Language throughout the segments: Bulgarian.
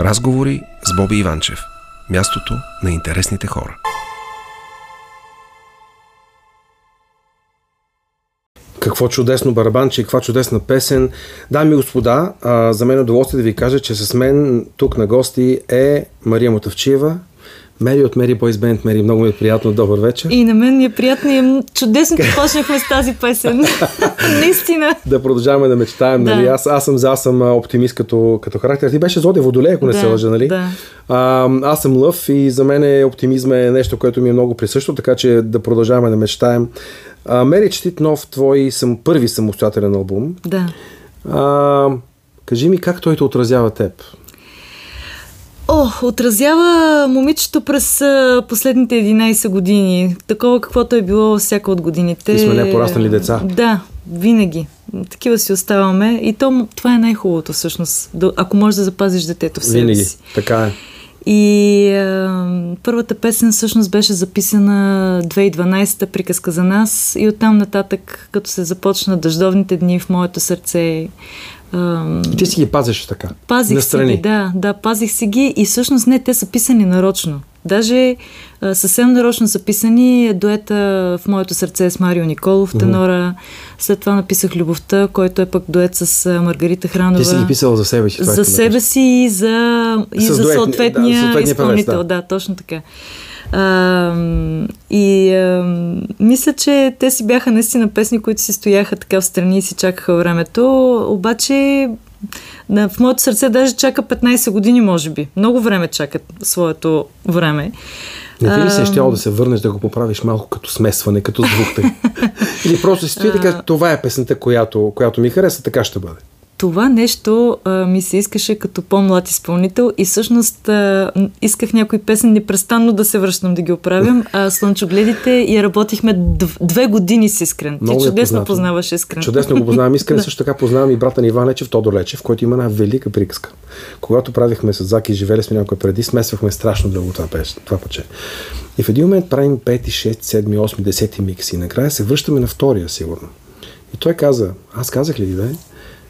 Разговори с Боби Иванчев. Мястото на интересните хора. Какво чудесно барабанче, каква чудесна песен. Дами и господа, за мен е удоволствие да ви кажа, че с мен тук на гости е Мария Мотавчиева, Мери от Мери Бойс Бенд. Мери, много ми е приятно. Добър вечер. И на мен ми е приятно и чудесно, че почнахме с тази песен. Наистина. Да продължаваме да мечтаем. Да. Нали? Аз, аз, съм, аз съм оптимист като, като характер. Ти беше Зодия Водолей, ако не да, се лъжа, нали? Да. А, аз съм лъв и за мен оптимизма е нещо, което ми е много присъщо, така че да продължаваме да мечтаем. А, Мери Четит нов твой съм, първи самостоятелен албум. Да. А, кажи ми как той те отразява теб? О, отразява момичето през последните 11 години. Такова каквото е било всяка от годините. И сме не пораснали деца. Да, винаги. Такива си оставаме. И то, това е най-хубавото всъщност. Ако можеш да запазиш детето в себе Винаги. си. Така е. И а, първата песен всъщност беше записана 2012-та приказка за нас и оттам нататък, като се започна дъждовните дни в моето сърце, и ти си ги пазиш така? Пазих настрани. си ги, да, да, пазих си ги и всъщност не, те са писани нарочно. Даже а, съвсем нарочно са писани дуета в моето сърце с Марио Николов, тенора. Mm-hmm. След това написах Любовта, който е пък дует с Маргарита Хранова. Ти си ги писала за себе си. За себе си и за, и за дуетни, съответния, да, съответния изпълнител. Певец, да. да, точно така. А, и а, мисля, че те си бяха наистина песни, които си стояха така в страни и си чакаха времето. Обаче в моето сърце даже чака 15 години, може би. Много време чакат своето време. Не ти ли се щяло да се върнеш да го поправиш малко като смесване, като звук? Или просто си стои така, това е песента, която, която ми хареса, така ще бъде това нещо а, ми се искаше като по-млад изпълнител и всъщност а, исках някои песен непрестанно да се връщам да ги оправям. А Слънчогледите и работихме дв- две години с Искрен. Много Ти е чудесно познаваш Искрен. Чудесно го познавам Искрен. също така познавам и брата ни Иван Лечев, Тодор Лечев, който има една велика приказка. Когато правихме с Заки и живели сме някой преди, смесвахме страшно дълго това, песен, това пъче. И в един момент правим 5, 6, 7, 8, 10 микси. И накрая се връщаме на втория, сигурно. И той каза, аз казах ли да е?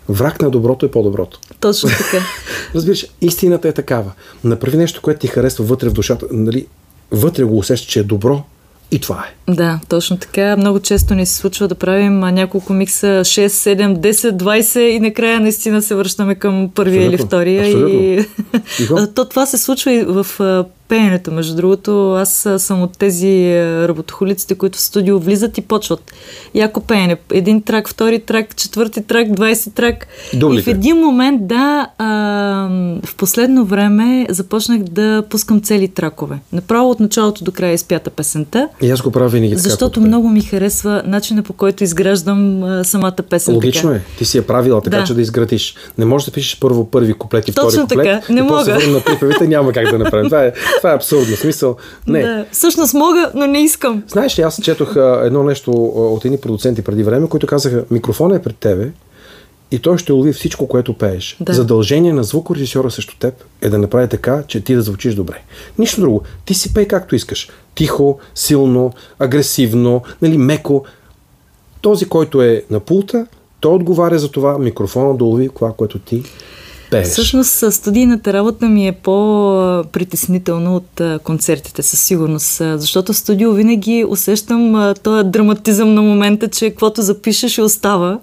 Враг на доброто е по-доброто. Точно така. Разбираш, истината е такава. Направи нещо, което ти харесва вътре в душата. Нали, вътре го усещаш, че е добро и това е. Да, точно така. Много често ни се случва да правим няколко микса 6, 7, 10, 20 и накрая наистина се връщаме към първия Абсолютно. или втория. Абсолютно. И... То това се случва и в пеенето. Между другото, аз съм от тези работохолиците, които в студио влизат и почват. Яко пеене. Един трак, втори трак, четвърти трак, 20 трак. Дублите. И в един момент, да, а, в последно време започнах да пускам цели тракове. Направо от началото до края изпята песента. И аз го правя винаги така. Защото много ми харесва начина по който изграждам а, самата песен. Логично така. е. Ти си я правила така, да. че да изградиш. Не можеш да пишеш първо първи куплет и Точно втори куплет. Така. Не и мога. после на припевите няма как да направим. Това е, това е абсурдно. Смисъл, не. Да. Всъщност мога, но не искам. Знаеш ли, аз четох едно нещо от едни продуценти преди време, които казаха, микрофонът е пред тебе и той ще лови всичко, което пееш. Да. Задължение на звукорежисьора срещу теб е да направи така, че ти да звучиш добре. Нищо друго. Ти си пей както искаш. Тихо, силно, агресивно, нали, меко. Този, който е на пулта, той отговаря за това микрофона да лови това, което ти пееш. Всъщност студийната работа ми е по-притеснителна от концертите, със сигурност. Защото в студио винаги усещам този драматизъм на момента, че каквото запишеш и остава.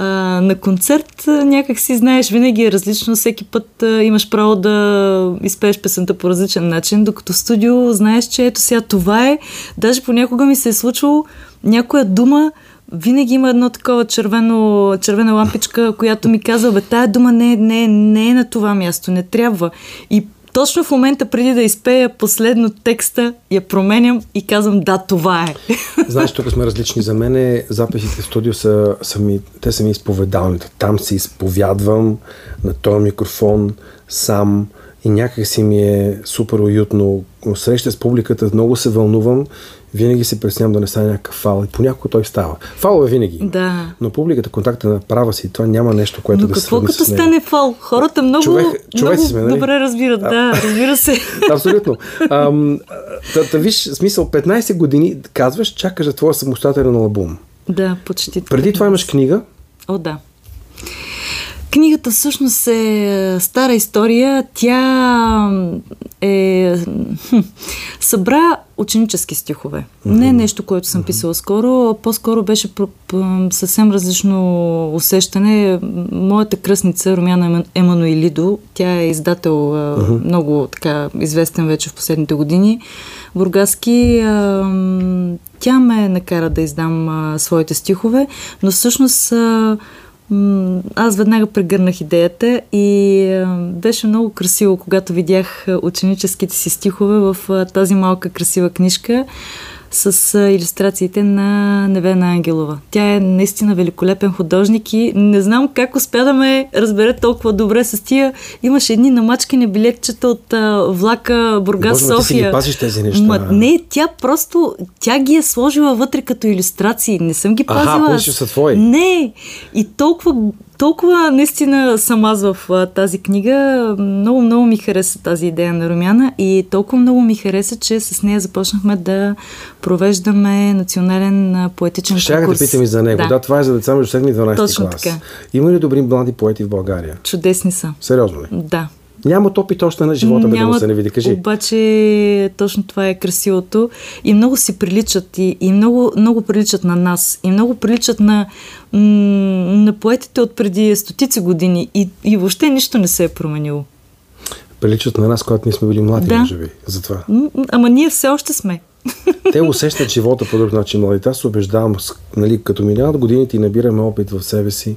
А, на концерт някак си знаеш, винаги е различно, всеки път а, имаш право да изпееш песента по различен начин, докато в студио знаеш, че ето сега това е. Даже понякога ми се е случвало някоя дума, винаги има едно такова червено, червена лампичка, която ми казва, бе, тая дума не, не, не е на това място, не трябва. И точно в момента преди да изпея последно текста, я променям и казвам, да, това е. Знаеш, тук сме различни. За мен записите в студио са, са ми, те са ми изповедалните. Там се изповядвам на този микрофон сам и някак си ми е супер уютно. Среща с публиката, много се вълнувам винаги се преснявам да не стане някакъв фал. И понякога той става. Фал е винаги. Да. Но публиката, контакта на права си, това няма нещо, което Но да се какво като стане фал? Хората много, човек, много сме, нали? добре разбират. А, да, разбира се. Абсолютно. Ам, да, да, виж, смисъл, 15 години казваш, чакаш за твоя самостоятелен албум. Да, почти. Преди това имаш книга. О, да. Книгата всъщност е стара история. Тя е хм, събра ученически стихове. Mm-hmm. Не е нещо, което съм писала скоро, по-скоро беше съвсем различно усещане. Моята кръстница, Румяна Емануилидо, тя е издател mm-hmm. много така известен вече в последните години. Бургаски, тя ме накара да издам своите стихове, но всъщност аз веднага прегърнах идеята и беше много красиво, когато видях ученическите си стихове в тази малка красива книжка с иллюстрациите на Невена Ангелова. Тя е наистина великолепен художник и не знам как успя да ме разбере толкова добре с тия. Имаше едни намачкани билетчета от а, влака Бургас София. Ти си ги пазиш тези неща. Ма, не, тя просто, тя ги е сложила вътре като иллюстрации. Не съм ги пазила. Аха, са твои. Не. И толкова толкова наистина съм аз в а, тази книга. Много, много ми хареса тази идея на Румяна и толкова много ми хареса, че с нея започнахме да провеждаме национален а, поетичен Ще конкурс. Ще да питам и за него. Да. да, това е за деца между 7 и 12 Точно клас. Така. Има ли добри млади поети в България? Чудесни са. Сериозно ли? Да. Няма опит още на живота, бе да се не види. Кажи. Обаче точно това е красивото. И много си приличат. И, и много, много приличат на нас. И много приличат на, на поетите от преди стотици години. И, и въобще нищо не се е променило. Приличат на нас, когато ние сме били млади, да. може би. Затова. Ама ние все още сме. Те усещат живота по друг начин. Младите, аз се убеждавам, нали, като минават годините и набираме опит в себе си,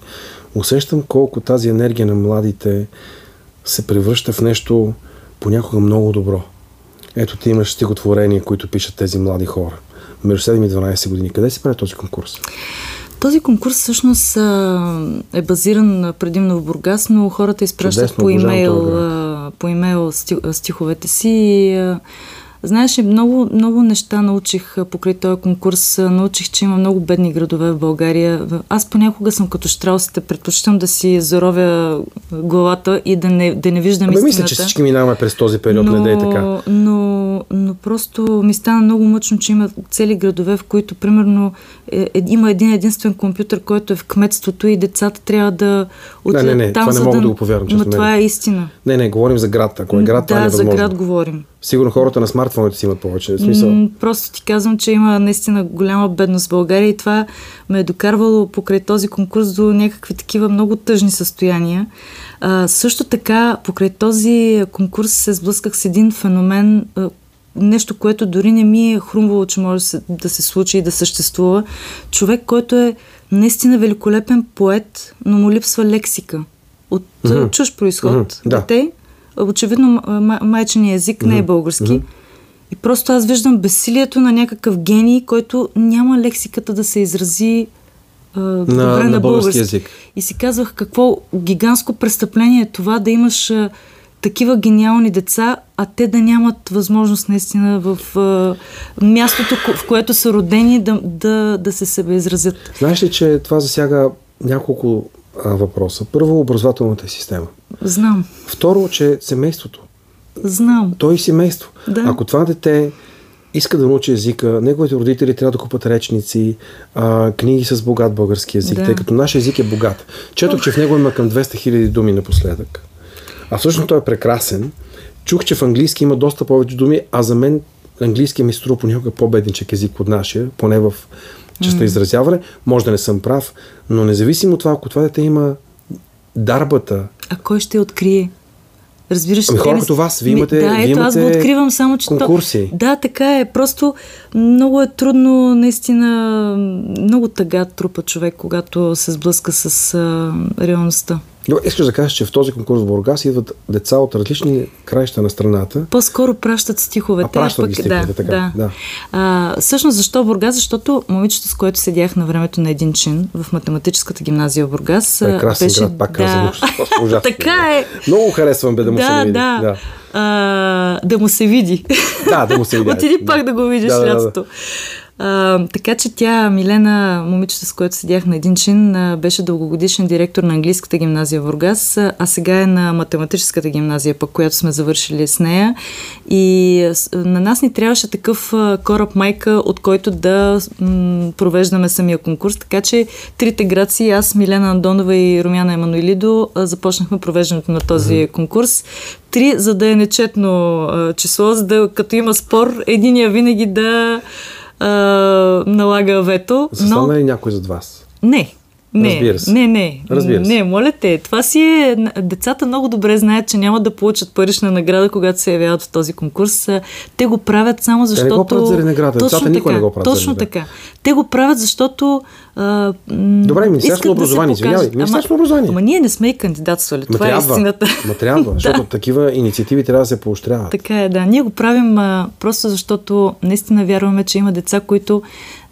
усещам колко тази енергия на младите се превръща в нещо понякога много добро. Ето ти имаш стихотворения, които пишат тези млади хора. Между 7 и 12 години. Къде се прави този конкурс? Този конкурс всъщност е базиран предимно в Бургас, но хората изпращат по имейл, по имейл стиховете си Знаеш, много, много неща научих покрай този конкурс. Научих, че има много бедни градове в България. Аз понякога съм като штраусите. Предпочитам да си заровя главата и да не, да не виждам Абе, истината. мисля, че всички минаваме през този период, но, не да е така. Но, но просто ми стана много мъчно, че има цели градове, в които, примерно, е, е, има един единствен компютър, който е в кметството и децата трябва да отидат не, не, не, там, това не мога да, да го повярвам. Но това е истина. Не, не, говорим за град. Ако е град, да, това е за град говорим. Сигурно хората на смартфоните си имат повече смисъл. Просто ти казвам, че има наистина голяма бедност в България и това ме е докарвало покрай този конкурс до някакви такива много тъжни състояния. А, също така, покрай този конкурс се сблъсках с един феномен, нещо, което дори не ми е хрумвало, че може да се, случи и да съществува. Човек, който е наистина великолепен поет, но му липсва лексика. От mm-hmm. чуж происход. Mm-hmm. Да. Дете, очевидно майчения език mm-hmm. не е български. Mm-hmm. И просто аз виждам безсилието на някакъв гений, който няма лексиката да се изрази а, на, добре на, на български език. И си казвах какво гигантско престъпление е това да имаш а, такива гениални деца, а те да нямат възможност наистина в а, мястото, в което са родени да, да, да се себе изразят. Знаеш ли, че това засяга няколко въпроса. Първо, образователната система. Знам. Второ, че семейството. Знам. Той семейство. Да. Ако това дете иска да научи езика, неговите родители трябва да купат речници, а, книги с богат български език, да. тъй като нашия език е богат. Четох, че в него има към 200 хиляди думи напоследък. А всъщност той е прекрасен. Чух, че в английски има доста повече думи, а за мен английски ми струва понякога по-бедничък език от нашия, поне в частта mm. изразяване. Може да не съм прав, но независимо от това, ако това дете има дарбата. А кой ще открие? Разбираш ами хора като вас, вие имате, да, ето, аз го откривам само, че конкурси. То, да, така е. Просто много е трудно, наистина, много тъга трупа човек, когато се сблъска с а, реалността. Добре, искаш да кажеш, че в този конкурс в Бургас идват деца от различни краища на страната. По-скоро пращат стиховете. А пращат пък, ги стиховете, да, така. Да. да. А, всъщност защо Бургас? Защото момичето, с което седях на времето на един чин в математическата гимназия в Бургас. Прекрасен беше... град, пак да. казвам. така е. Много харесвам бе да му да, се види. Да, да. А, да му се види. Да, да му се види. Отиди да. пак да го видиш да, лятото. Да, да. А, така че тя, Милена, момичето, с което седях на един чин, беше дългогодишен директор на английската гимназия в Бургас, а сега е на математическата гимназия, пък която сме завършили с нея. И на нас ни трябваше такъв кораб майка, от който да м- провеждаме самия конкурс. Така че трите граци, аз, Милена Андонова и Румяна Емануилидо, започнахме провеждането на този mm-hmm. конкурс. Три, за да е нечетно число, за да като има спор, единия винаги да а, налага вето. Застана но... ли някой зад вас? Не. Не, Разбира се. не, не. Разбира се. Не, моля те. Това си е... Децата много добре знаят, че няма да получат парична награда, когато се явяват в този конкурс. Те го правят само защото... Те не го правят заради награда. Точно Децата така, никой не го правят Точно така. Те го правят, защото... А, Добре, Министерство на образование, да извинявай. Министерство на образование. Ама ние не сме и кандидатствали. Това трябва, е истината. Ма трябва, защото такива инициативи трябва да се поощряват. Така е, да. Ние го правим а, просто защото наистина вярваме, че има деца, които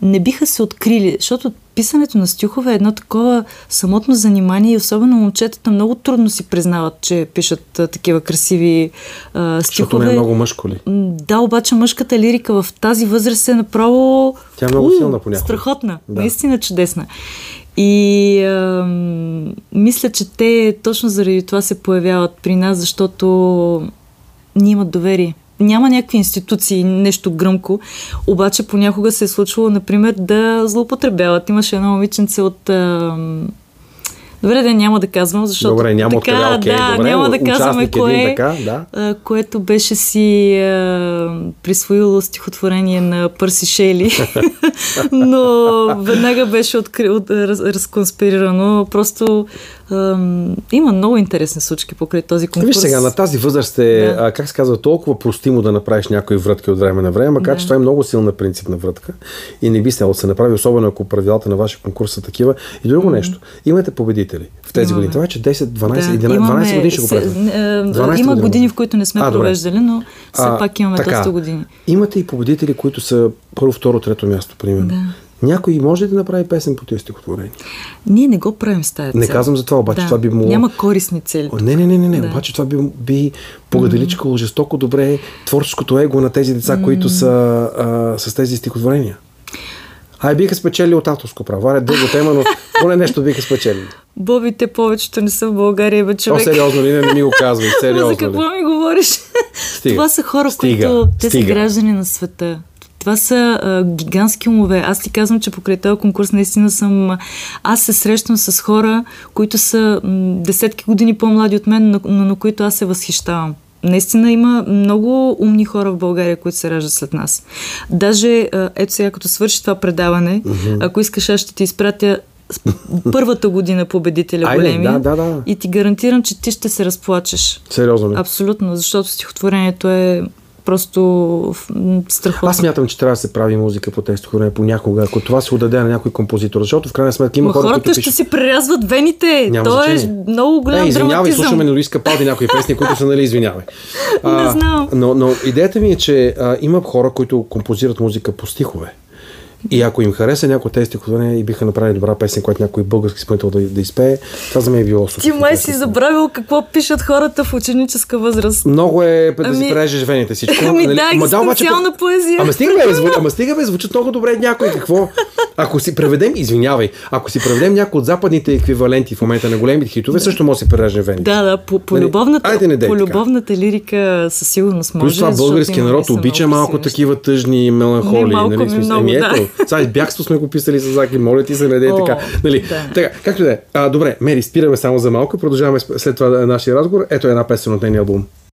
не биха се открили, защото писането на стихове е едно такова самотно занимание и особено момчетата много трудно си признават, че пишат а, такива красиви а, стихове. Защото не е много мъжко ли? Да, обаче мъжката лирика в тази възраст е направо... Тя е много силна понякога. Страхотна, да. наистина чудесна. И а, мисля, че те точно заради това се появяват при нас, защото ни имат доверие няма някакви институции, нещо гръмко, обаче понякога се е случвало, например, да злоупотребяват. Имаше едно момиченце от... А, Добре, да няма да казвам, защото. Добре, няма така, откъде, окей, да, добре, няма да казваме кое, един, така, да. а, което беше си а, присвоило стихотворение на Пърси Шейли, но веднага беше откри, от, раз, разконспирирано. Просто има много интересни случки покрай този конкурс. Виж сега, на тази възраст е, да. а, как се казва, толкова простимо да направиш някои вратки от време на време, макар да. че това е много силна принципна вратка и не би следвало да се направи, особено ако правилата на вашия конкурс са такива. И друго mm-hmm. нещо. Имате победители в тези имаме. години. Това е, че 10, 12, да, 11, имаме, 12 години ще го правим. Има години, години, в които не сме а, провеждали, но все а, пак имаме така, доста години. Имате и победители, които са първо, второ, трето място, примерно. Да. Някой може ли да направи песен по тези стихотворения? Ние не го правим с тази цел. Не казвам за това, обаче да. това би могло... Няма корисни цели. О, не, не, не, не, не. Да. обаче това би, би погаделичкало mm-hmm. жестоко добре творческото его на тези деца, mm-hmm. които са а, с тези стихотворения. Ай, биха спечели от авторско право. Аре, дълго тема, но поне нещо биха спечели. Бобите повечето не са в България, бе човек. О, сериозно ли? Не, не ми го казвай. Сериозно За какво ми говориш? Стига. Това са хора, Стига. които те Стига. са граждани на света. Това са а, гигантски умове. Аз ти казвам, че покрай този конкурс наистина съм... Аз се срещам с хора, които са м, десетки години по-млади от мен, но, но на които аз се възхищавам. Наистина има много умни хора в България, които се раждат след нас. Даже, ето сега, като свърши това предаване, mm-hmm. ако искаш, аз ще ти изпратя първата година победителя Айде, големи. Да, да, да. И ти гарантирам, че ти ще се разплачеш. Сериозно ли? Абсолютно, защото стихотворението е просто страхотно. Аз мятам, че трябва да се прави музика по тези стихотворения понякога, ако това се отдаде на някой композитор, защото в крайна сметка има Ма хора, хората които ще пишат... си прерязват вените. Няма То е значение. много голям Е, извинявай, драматизъм. слушаме на Луиска Палди някои песни, които са, нали, извинявай. Не знам. Но, но идеята ми е, че а, има хора, които композират музика по стихове. И ако им хареса някои от тези стихотворения и биха направили добра песен, която някой български изпълнител да, да изпее, това за мен е било супер. Ти май си забравил какво пишат хората в ученическа възраст. Много е да си Ами- прережеш вените всичко. Ами да, Ама обаче- екзистенциална поезия. Ама стига бе, зву... ама стига бе, звучат много добре някой. Какво? Ако си преведем, извинявай, ако си преведем някои от западните еквиваленти в момента на големите хитове, също може да си прережем вените. Да, да, по, по, Нали? любовната, Айде не дей по любовната лирика със сигурност може. Плюс това българския народ обича малко красиви такива тъжни меланхолии. Не, малко нали, ми смисъл, много, ами, да. ето, сега бягство сме го писали с Заки, моля ти се, не дей О, така. Нали, да. така. Както да е. Добре, Мери, спираме само за малко, продължаваме след това нашия разговор. Ето една песен от нейния албум.